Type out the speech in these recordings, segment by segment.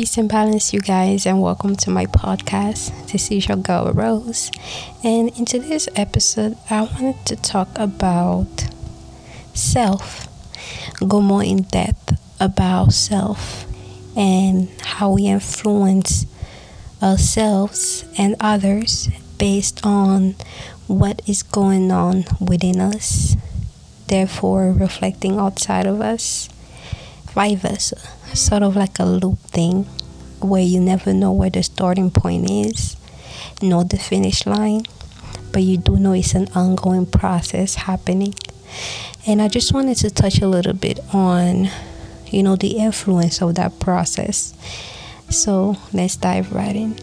Peace and balance, you guys, and welcome to my podcast. This is your girl Rose, and in today's episode, I wanted to talk about self, go more in depth about self and how we influence ourselves and others based on what is going on within us, therefore reflecting outside of us, vice versa. Sort of like a loop thing where you never know where the starting point is, nor the finish line, but you do know it's an ongoing process happening. And I just wanted to touch a little bit on, you know, the influence of that process. So let's dive right in.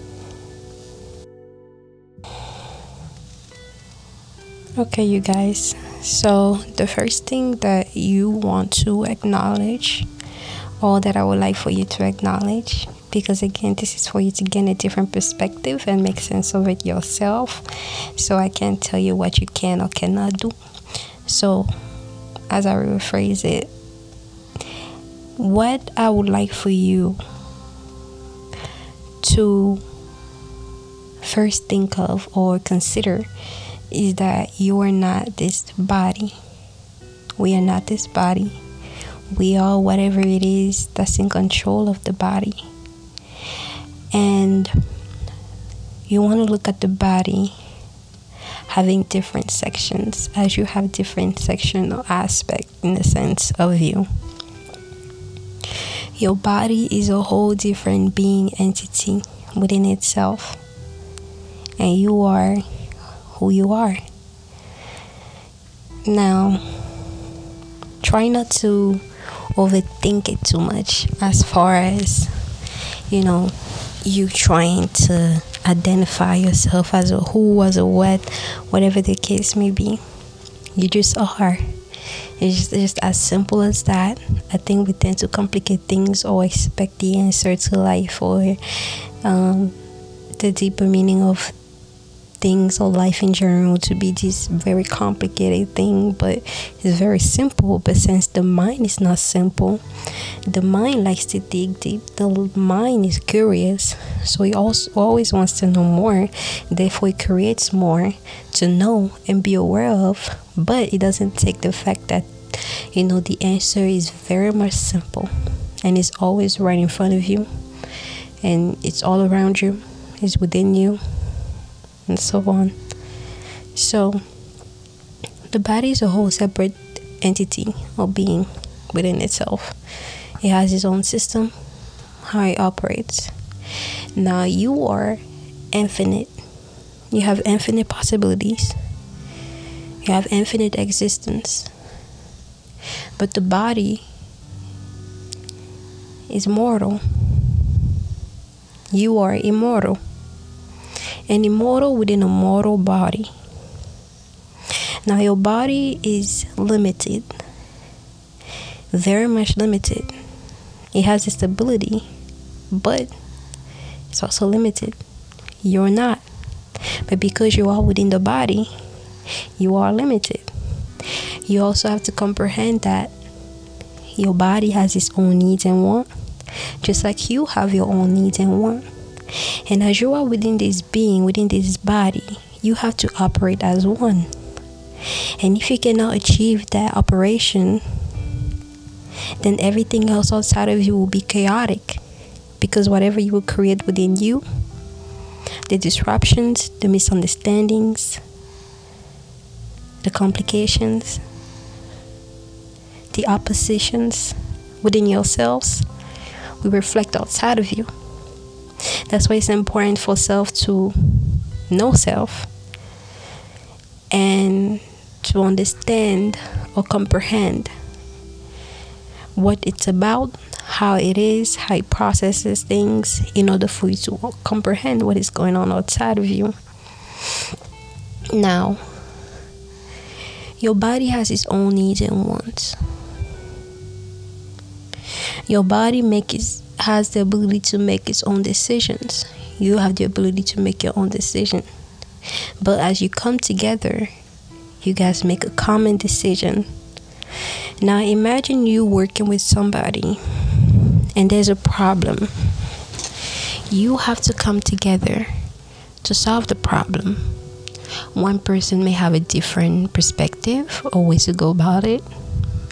Okay, you guys. So, the first thing that you want to acknowledge, or that I would like for you to acknowledge, because again, this is for you to gain a different perspective and make sense of it yourself. So, I can't tell you what you can or cannot do. So, as I rephrase it, what I would like for you to first think of or consider is that you are not this body. We are not this body. We are whatever it is that's in control of the body. And you want to look at the body having different sections as you have different sectional aspect in the sense of you. Your body is a whole different being entity within itself. And you are who you are. Now, try not to overthink it too much as far as, you know, you trying to identify yourself as a who, as a what, whatever the case may be. You just are. It's just, as simple as that. I think we tend to complicate things or expect the answer to life or um, the deeper meaning of things or life in general to be this very complicated thing, but it's very simple. But since the mind is not simple, the mind likes to dig deep. The mind is curious, so it also always wants to know more. Therefore, it creates more to know and be aware of. But it doesn't take the fact that you know the answer is very much simple and it's always right in front of you and it's all around you it's within you and so on. So, the body is a whole separate entity or being within itself. It has its own system, how it operates. Now, you are infinite, you have infinite possibilities, you have infinite existence. But the body is mortal. You are immortal an immortal within a mortal body. Now, your body is limited, very much limited. It has its ability, but it's also limited. You're not. But because you are within the body, you are limited. You also have to comprehend that your body has its own needs and wants, just like you have your own needs and wants. And as you are within this being, within this body, you have to operate as one. And if you cannot achieve that operation, then everything else outside of you will be chaotic. Because whatever you will create within you, the disruptions, the misunderstandings, the complications, the oppositions within yourselves will reflect outside of you. That's why it's important for self to know self and to understand or comprehend what it's about, how it is, how it processes things in order for you to comprehend what is going on outside of you. Now, your body has its own needs and wants. Your body makes has the ability to make its own decisions. You have the ability to make your own decision. But as you come together, you guys make a common decision. Now imagine you working with somebody and there's a problem you have to come together to solve the problem. One person may have a different perspective or ways to go about it,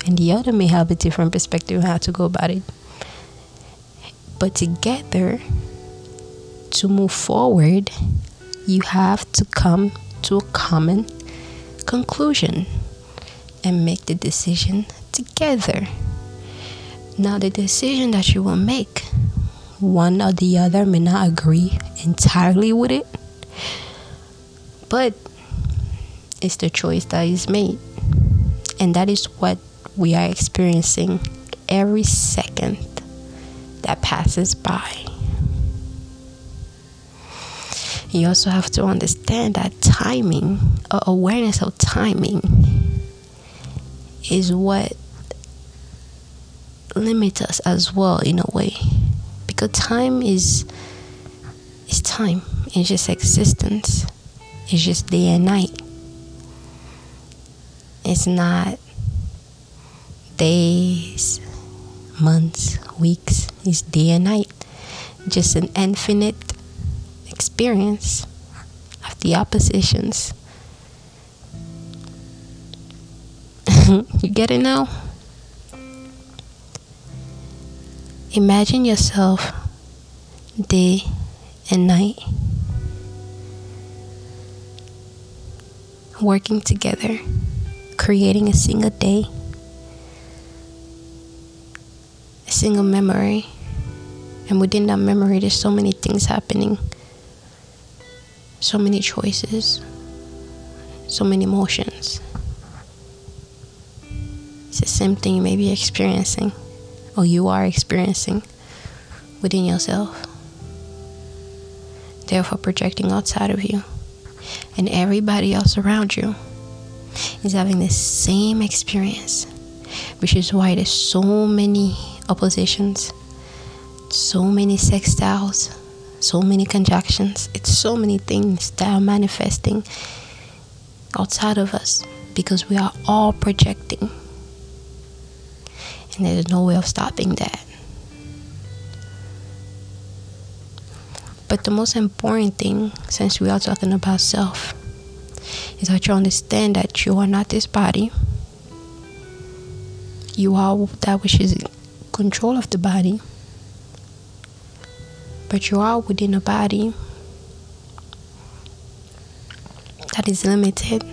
and the other may have a different perspective on how to go about it. But together, to move forward, you have to come to a common conclusion and make the decision together. Now, the decision that you will make, one or the other may not agree entirely with it, but it's the choice that is made. And that is what we are experiencing every second that passes by. You also have to understand that timing, or awareness of timing, is what limits us as well in a way. Because time is is time. It's just existence. It's just day and night. It's not days, months, weeks. It's day and night. Just an infinite experience of the oppositions. you get it now? Imagine yourself day and night working together, creating a single day, a single memory. And within that memory, there's so many things happening, so many choices, so many emotions. It's the same thing you may be experiencing, or you are experiencing within yourself, therefore projecting outside of you and everybody else around you is having the same experience, which is why there's so many oppositions, so many sextiles, so many conjunctions. It's so many things that are manifesting outside of us because we are all projecting. And there's no way of stopping that. But the most important thing, since we are talking about self, is that you understand that you are not this body. You are that which is control of the body. But you are within a body that is limited,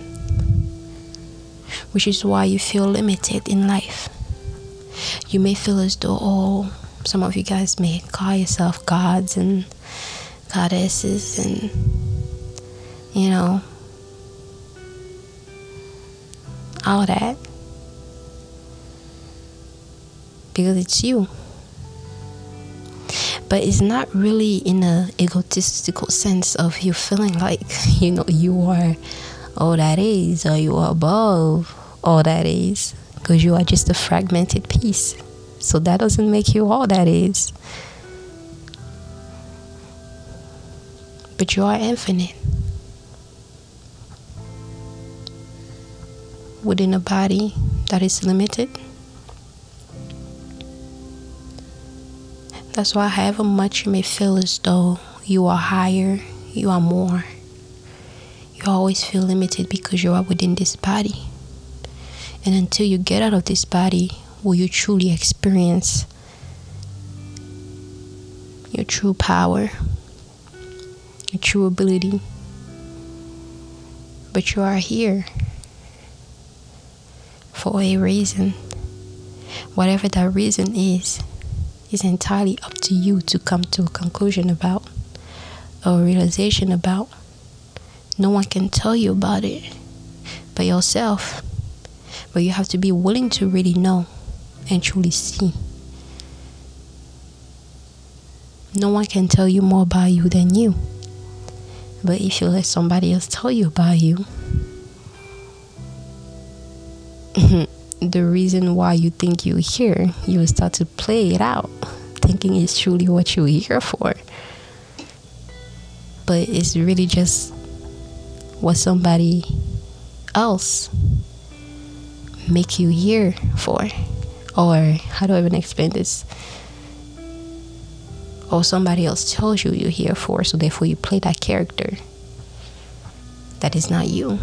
which is why you feel limited in life. You may feel as though, oh, some of you guys may call yourself gods and goddesses and you know all that because it's you but it's not really in a egotistical sense of you feeling like you know you are all that is or you are above all that is because you are just a fragmented piece so that doesn't make you all that is but you are infinite. Within a body that is limited. That's why, however much you may feel as though you are higher, you are more, you always feel limited because you are within this body. And until you get out of this body, will you truly experience your true power your true ability. But you are here for a reason. Whatever that reason is, is entirely up to you to come to a conclusion about a realization about. No one can tell you about it but yourself. But you have to be willing to really know and truly see. No one can tell you more about you than you. But if you let somebody else tell you about you, hmm, the reason why you think you're here, you will start to play it out, thinking it's truly what you're here for. But it's really just what somebody else make you here for. Or how do I even explain this? or somebody else tells you you're here for, so therefore you play that character. That is not you.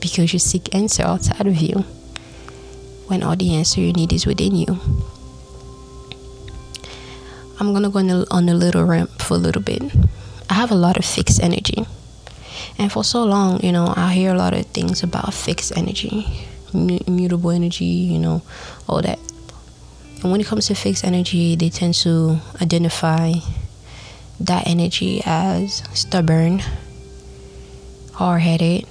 Because you seek answer outside of you when all the answer you need is within you. I'm gonna go on a, on a little ramp for a little bit. I have a lot of fixed energy. And for so long, you know, I hear a lot of things about fixed energy, immutable energy, you know, all that. And when it comes to fixed energy, they tend to identify that energy as stubborn, hard headed,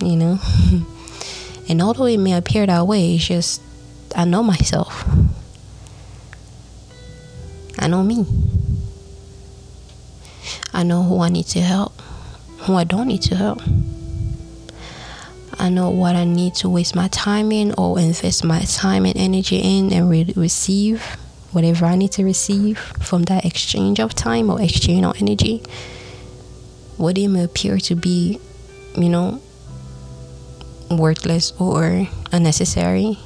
you know. and although it may appear that way, it's just I know myself. I know me. I know who I need to help, who I don't need to help. I know what I need to waste my time in or invest my time and energy in and re- receive whatever I need to receive from that exchange of time or exchange of energy. What it may appear to be, you know, worthless or unnecessary.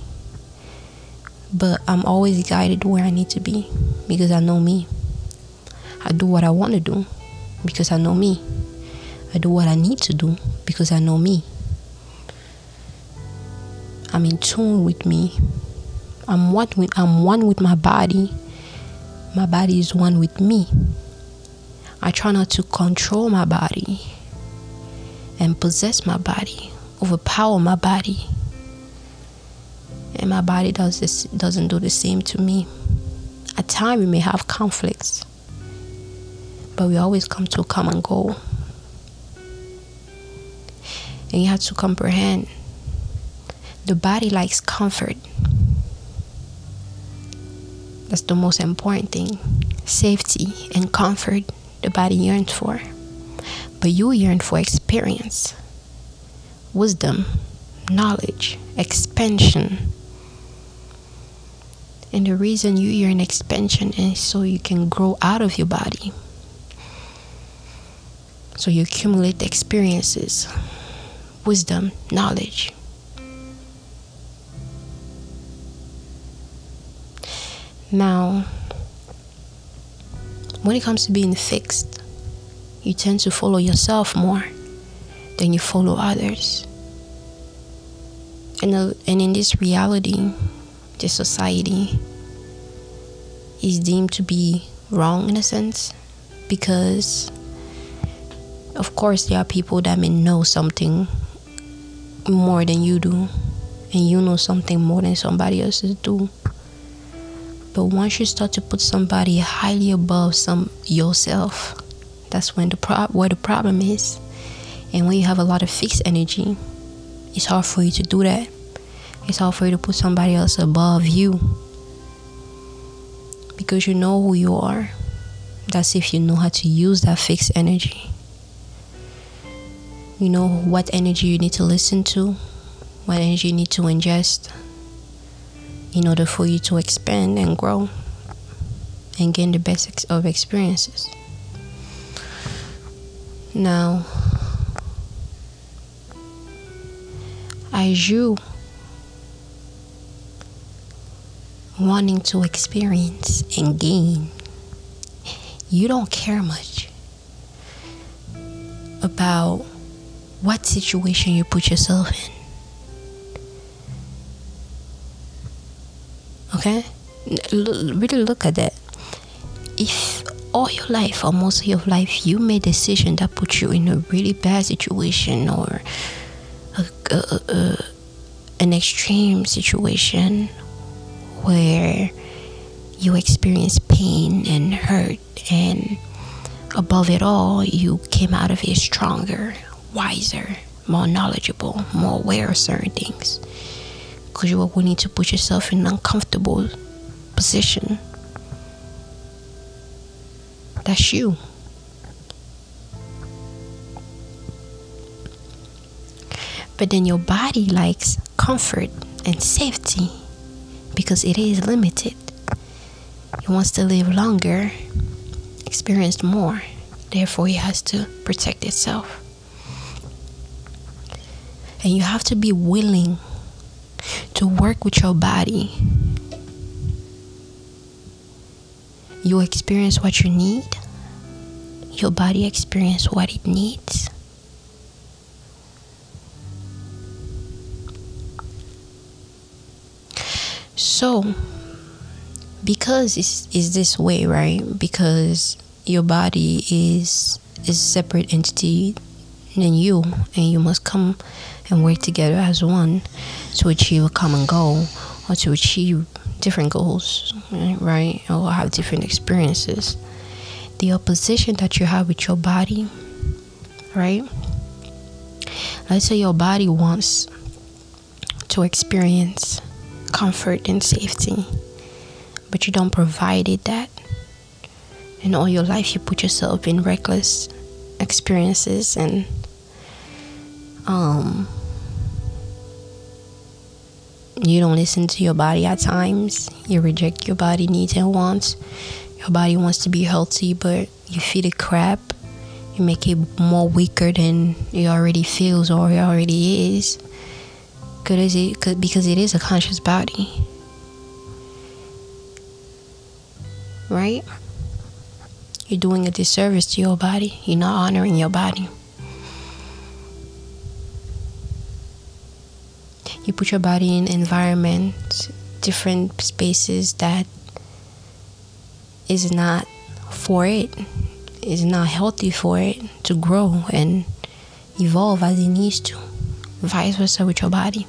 But I'm always guided where I need to be because I know me. I do what I want to do because I know me. I do what I need to do because I know me. I'm in tune with me. I'm one with I'm one with my body. My body is one with me. I try not to control my body and possess my body, overpower my body. And my body does this doesn't do the same to me. At times we may have conflicts, but we always come to a common goal. And you have to comprehend the body likes comfort. That's the most important thing. Safety and comfort the body yearns for. But you yearn for experience, wisdom, knowledge, expansion. And the reason you are yearn expansion is so you can grow out of your body. So you accumulate experiences, wisdom, knowledge. Now, when it comes to being fixed, you tend to follow yourself more than you follow others. And, uh, and in this reality, this society is deemed to be wrong in a sense because, of course, there are people that may know something more than you do, and you know something more than somebody else do. But once you start to put somebody highly above some yourself, that's when the pro- where the problem is. And when you have a lot of fixed energy, it's hard for you to do that. It's hard for you to put somebody else above you. Because you know who you are. That's if you know how to use that fixed energy. You know what energy you need to listen to, what energy you need to ingest in order for you to expand and grow and gain the best of experiences. Now, as you wanting to experience and gain, you don't care much about what situation you put yourself in. Okay? really look at that. If all your life or most of your life you made a decision that put you in a really bad situation or a, a, a, an extreme situation where you experience pain and hurt and above it all you came out of it stronger wiser more knowledgeable more aware of certain things because you were willing to put yourself in an uncomfortable position. That's you. But then your body likes comfort and safety because it is limited. It wants to live longer, experience more. Therefore, it has to protect itself. And you have to be willing to work with your body you experience what you need, your body experience what it needs. So, because it's, it's this way, right? Because your body is is a separate entity than you, and you must come and work together as one to achieve a common goal or to achieve different goals, right? Or have different experiences. The opposition that you have with your body, right? Let's say your body wants to experience comfort and safety, but you don't provide it that. And all your life, you put yourself in reckless experiences and um, you don't listen to your body at times. You reject your body needs and wants. Your body wants to be healthy, but you feed it crap. You make it more weaker than it already feels or it already is. Because it, is a conscious body. Right? You're doing a disservice to your body. You're not honoring your body. You put your body in environments, different spaces that is not for it, is not healthy for it to grow and evolve as it needs to. Vice versa with your body.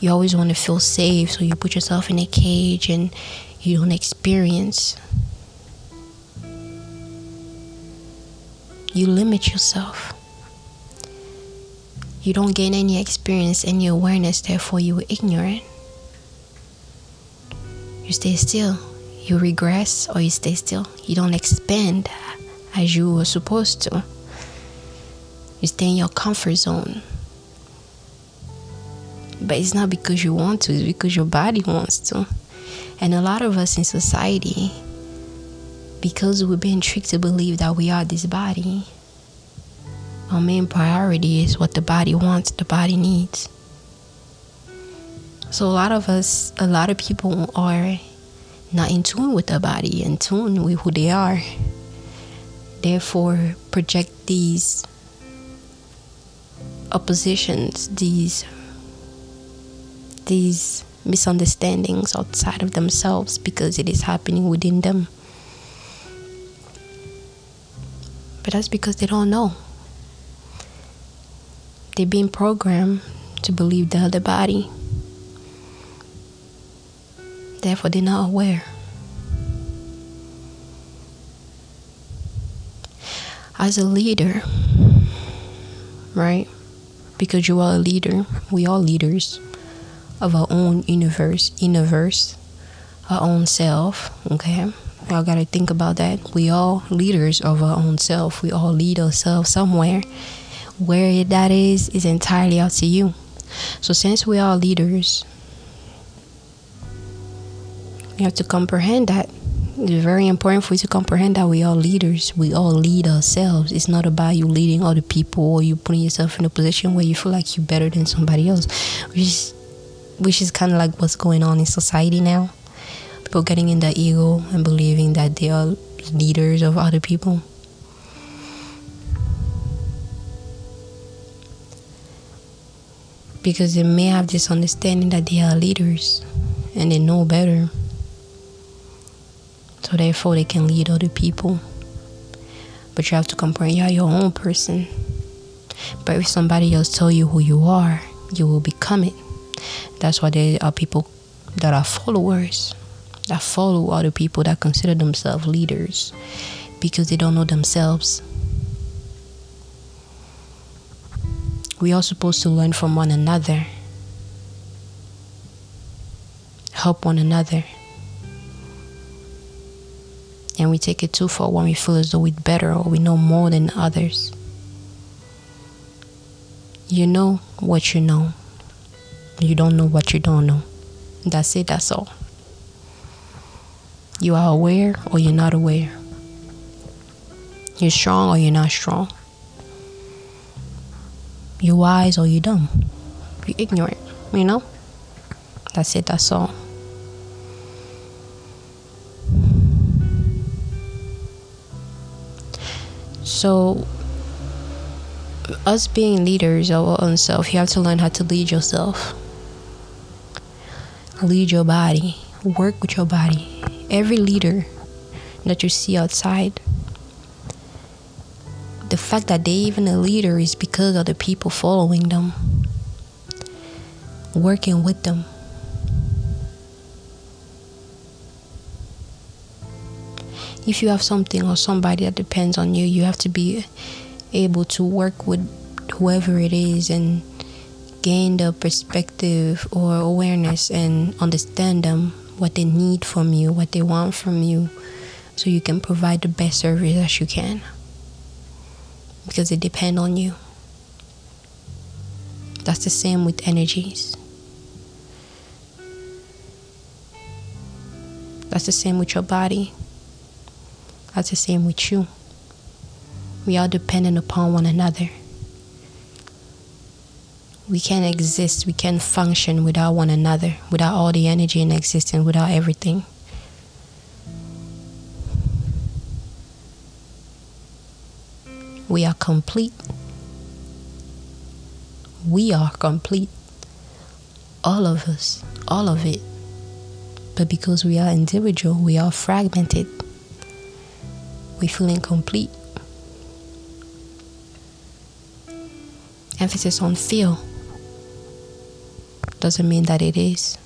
You always want to feel safe, so you put yourself in a cage and you don't experience. You limit yourself. You don't gain any experience, any awareness, therefore, you are ignorant. You stay still. You regress or you stay still. You don't expand as you were supposed to. You stay in your comfort zone. But it's not because you want to, it's because your body wants to. And a lot of us in society, because we've been tricked to believe that we are this body, our main priority is what the body wants, the body needs. So a lot of us, a lot of people are not in tune with their body, in tune with who they are. Therefore, project these oppositions, these these misunderstandings outside of themselves because it is happening within them. But that's because they don't know. They're being programmed to believe the other body. Therefore, they're not aware. As a leader, right? Because you are a leader, we are leaders of our own universe, universe, our own self. Okay, y'all gotta think about that. We all leaders of our own self. We all lead ourselves somewhere. Where that is is entirely up to you. So since we are leaders, you have to comprehend that. It's very important for you to comprehend that we are leaders. We all lead ourselves. It's not about you leading other people or you putting yourself in a position where you feel like you're better than somebody else, which is which is kind of like what's going on in society now. People getting in the ego and believing that they are leaders of other people. Because they may have this understanding that they are leaders and they know better. So therefore they can lead other people. But you have to comprehend you're your own person. But if somebody else tell you who you are, you will become it. That's why there are people that are followers that follow other people that consider themselves leaders because they don't know themselves. We are supposed to learn from one another, help one another. And we take it too far when we feel as though we're better or we know more than others. You know what you know. You don't know what you don't know. That's it, that's all. You are aware or you're not aware. You're strong or you're not strong. You're wise or you're dumb. You're ignorant, you know? That's it, that's all. So, us being leaders of our own self, you have to learn how to lead yourself. Lead your body. Work with your body. Every leader that you see outside, the fact that they even a leader is because of the people following them, working with them. If you have something or somebody that depends on you, you have to be able to work with whoever it is and gain the perspective or awareness and understand them what they need from you, what they want from you, so you can provide the best service that you can. Because they depend on you. That's the same with energies. That's the same with your body. That's the same with you. We are dependent upon one another. We can't exist, we can't function without one another, without all the energy in existence, without everything. We are complete. We are complete. All of us, all of it. But because we are individual, we are fragmented. We feel incomplete. Emphasis on feel doesn't mean that it is.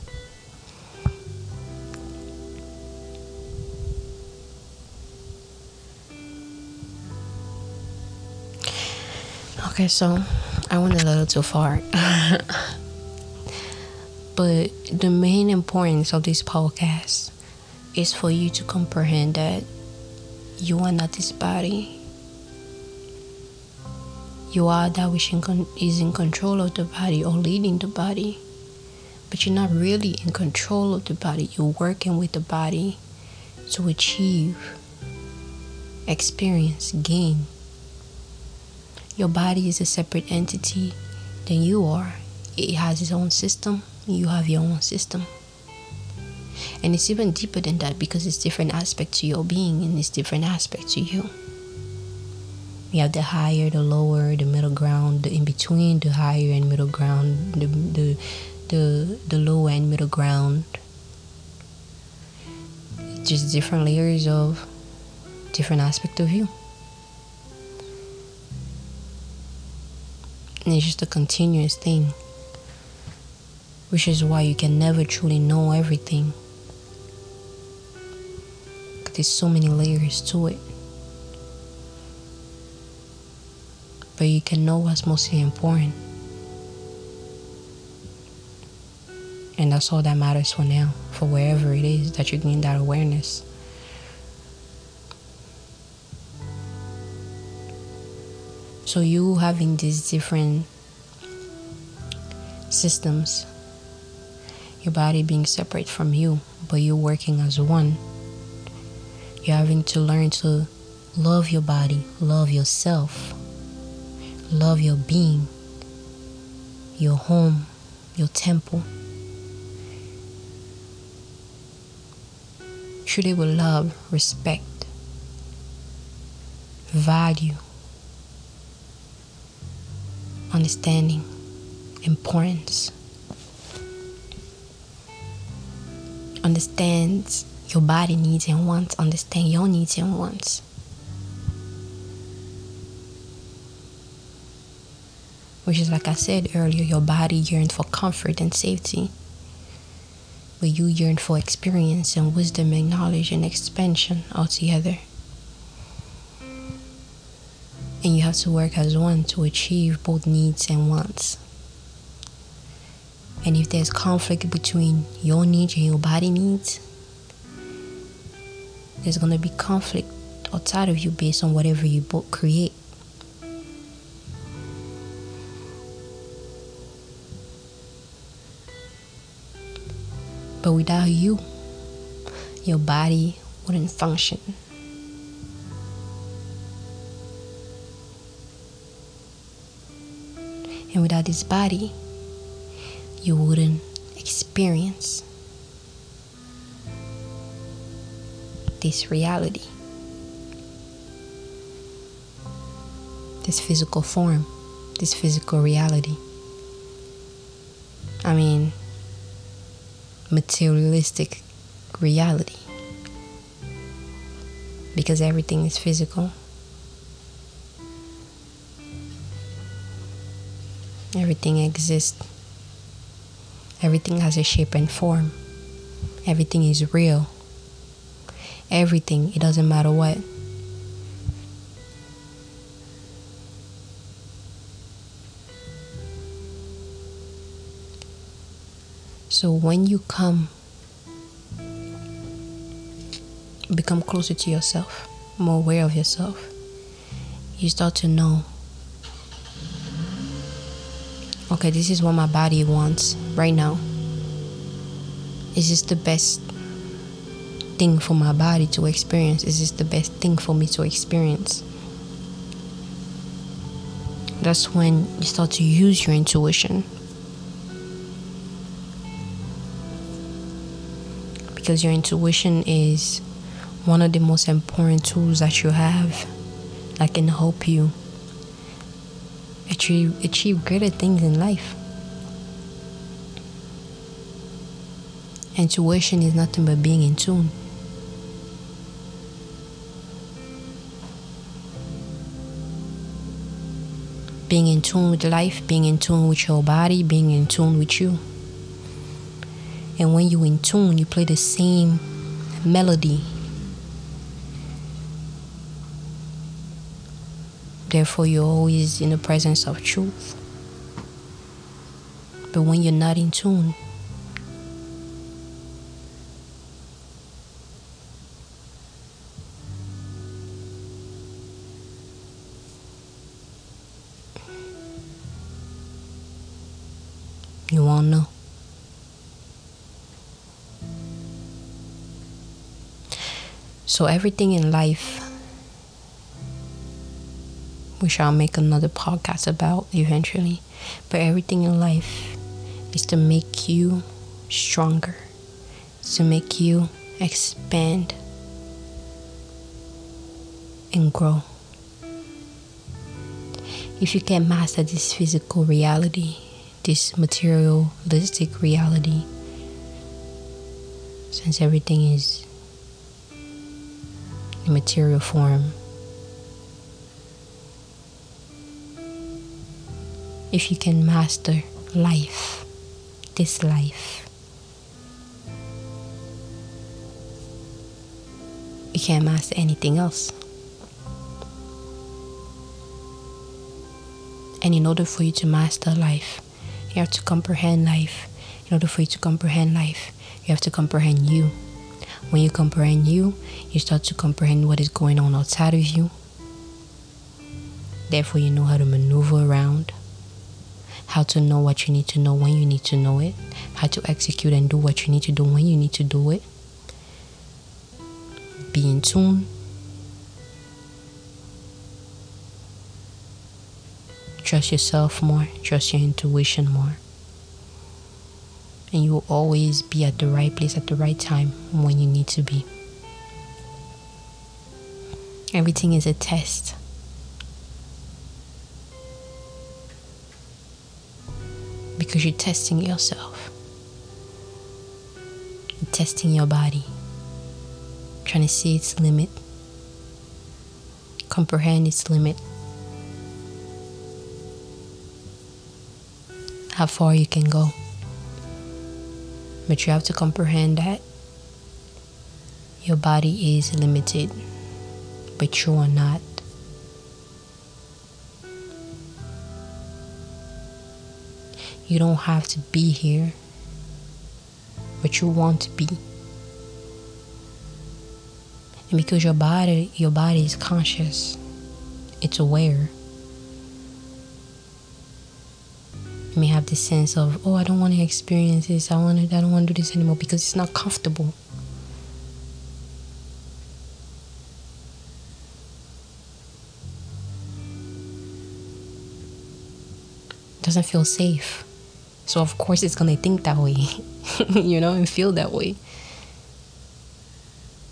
Okay, so I went a little too far. but the main importance of this podcast is for you to comprehend that you are not this body. You are that which is in control of the body or leading the body. But you're not really in control of the body. You're working with the body to achieve, experience, gain. Your body is a separate entity than you are. It has its own system. You have your own system. And it's even deeper than that because it's different aspects to your being and it's different aspects to you. You have the higher, the lower, the middle ground, the in between, the higher and middle ground, the the the, the low and middle ground. Just different layers of different aspect of you. And it's just a continuous thing. Which is why you can never truly know everything. There's so many layers to it. But you can know what's mostly important. And that's all that matters for now, for wherever it is that you gain that awareness. So, you having these different systems, your body being separate from you, but you working as one you're having to learn to love your body, love yourself, love your being, your home, your temple. It with love, respect, value, understanding, importance. Understands your body needs and wants, understand your needs and wants. Which is like I said earlier, your body yearns for comfort and safety. But you yearn for experience and wisdom and knowledge and expansion altogether. And you have to work as one to achieve both needs and wants. And if there's conflict between your needs and your body needs, there's going to be conflict outside of you based on whatever you both create. But without you, your body wouldn't function. And without this body, you wouldn't experience this reality. this physical form, this physical reality. I mean, materialistic reality. Because everything is physical. Everything exists. Everything has a shape and form. Everything is real. Everything, it doesn't matter what. So when you come, become closer to yourself, more aware of yourself, you start to know okay, this is what my body wants right now. Is this the best thing for my body to experience? Is this the best thing for me to experience? That's when you start to use your intuition. Because your intuition is one of the most important tools that you have that can help you achieve achieve greater things in life. Intuition is nothing but being in tune. Being in tune with life, being in tune with your body, being in tune with you. And when you're in tune, you play the same melody Therefore, you're always in the presence of truth. But when you're not in tune, So, everything in life which I'll make another podcast about eventually. But everything in life is to make you stronger, to make you expand and grow. If you can master this physical reality, this materialistic reality, since everything is material form, if you can master life, this life, you can't master anything else. And in order for you to master life, you have to comprehend life. In order for you to comprehend life, you have to comprehend you. When you comprehend you, you start to comprehend what is going on outside of you. Therefore, you know how to maneuver around how to know what you need to know when you need to know it, how to execute and do what you need to do when you need to do it. Be in tune. Trust yourself more, trust your intuition more. And you will always be at the right place at the right time when you need to be. Everything is a test. because you're testing yourself. You're testing your body, trying to see its limit, comprehend its limit, how far you can go. But you have to comprehend that your body is limited, but you are not. You don't have to be here, but you want to be. And because your body, your body is conscious, it's aware. May have this sense of, oh, I don't want to experience this. I want to, I don't want to do this anymore because it's not comfortable. It doesn't feel safe. So of course it's gonna think that way, you know, and feel that way.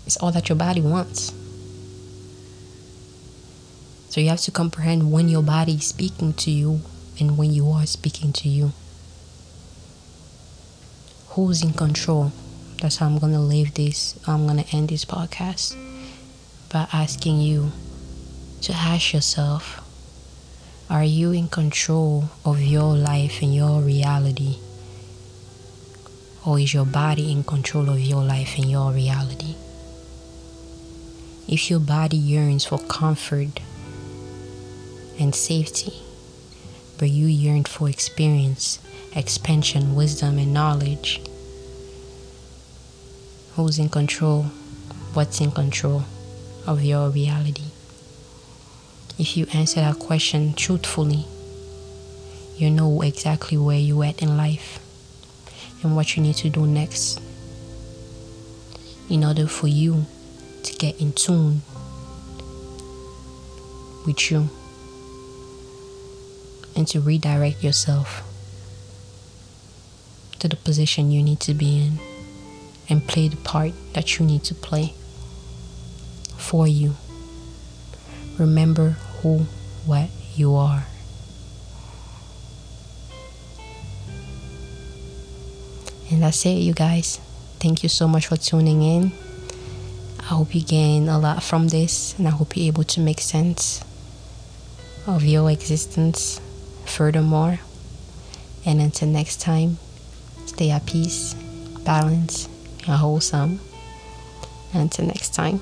It's all that your body wants. So you have to comprehend when your body is speaking to you and when you are speaking to you. Who's in control? That's how I'm going to leave this. I'm going to end this podcast by asking you to ask yourself Are you in control of your life and your reality? Or is your body in control of your life and your reality? If your body yearns for comfort and safety, but you yearned for experience, expansion, wisdom, and knowledge, who's in control? What's in control of your reality? If you answer that question truthfully, you know exactly where you're at in life and what you need to do next in order for you to get in tune with you and to redirect yourself to the position you need to be in and play the part that you need to play for you. Remember who, what you are. And that's it, you guys. Thank you so much for tuning in. I hope you gain a lot from this, and I hope you're able to make sense of your existence furthermore. And until next time, stay at peace, balance, and wholesome. Until next time.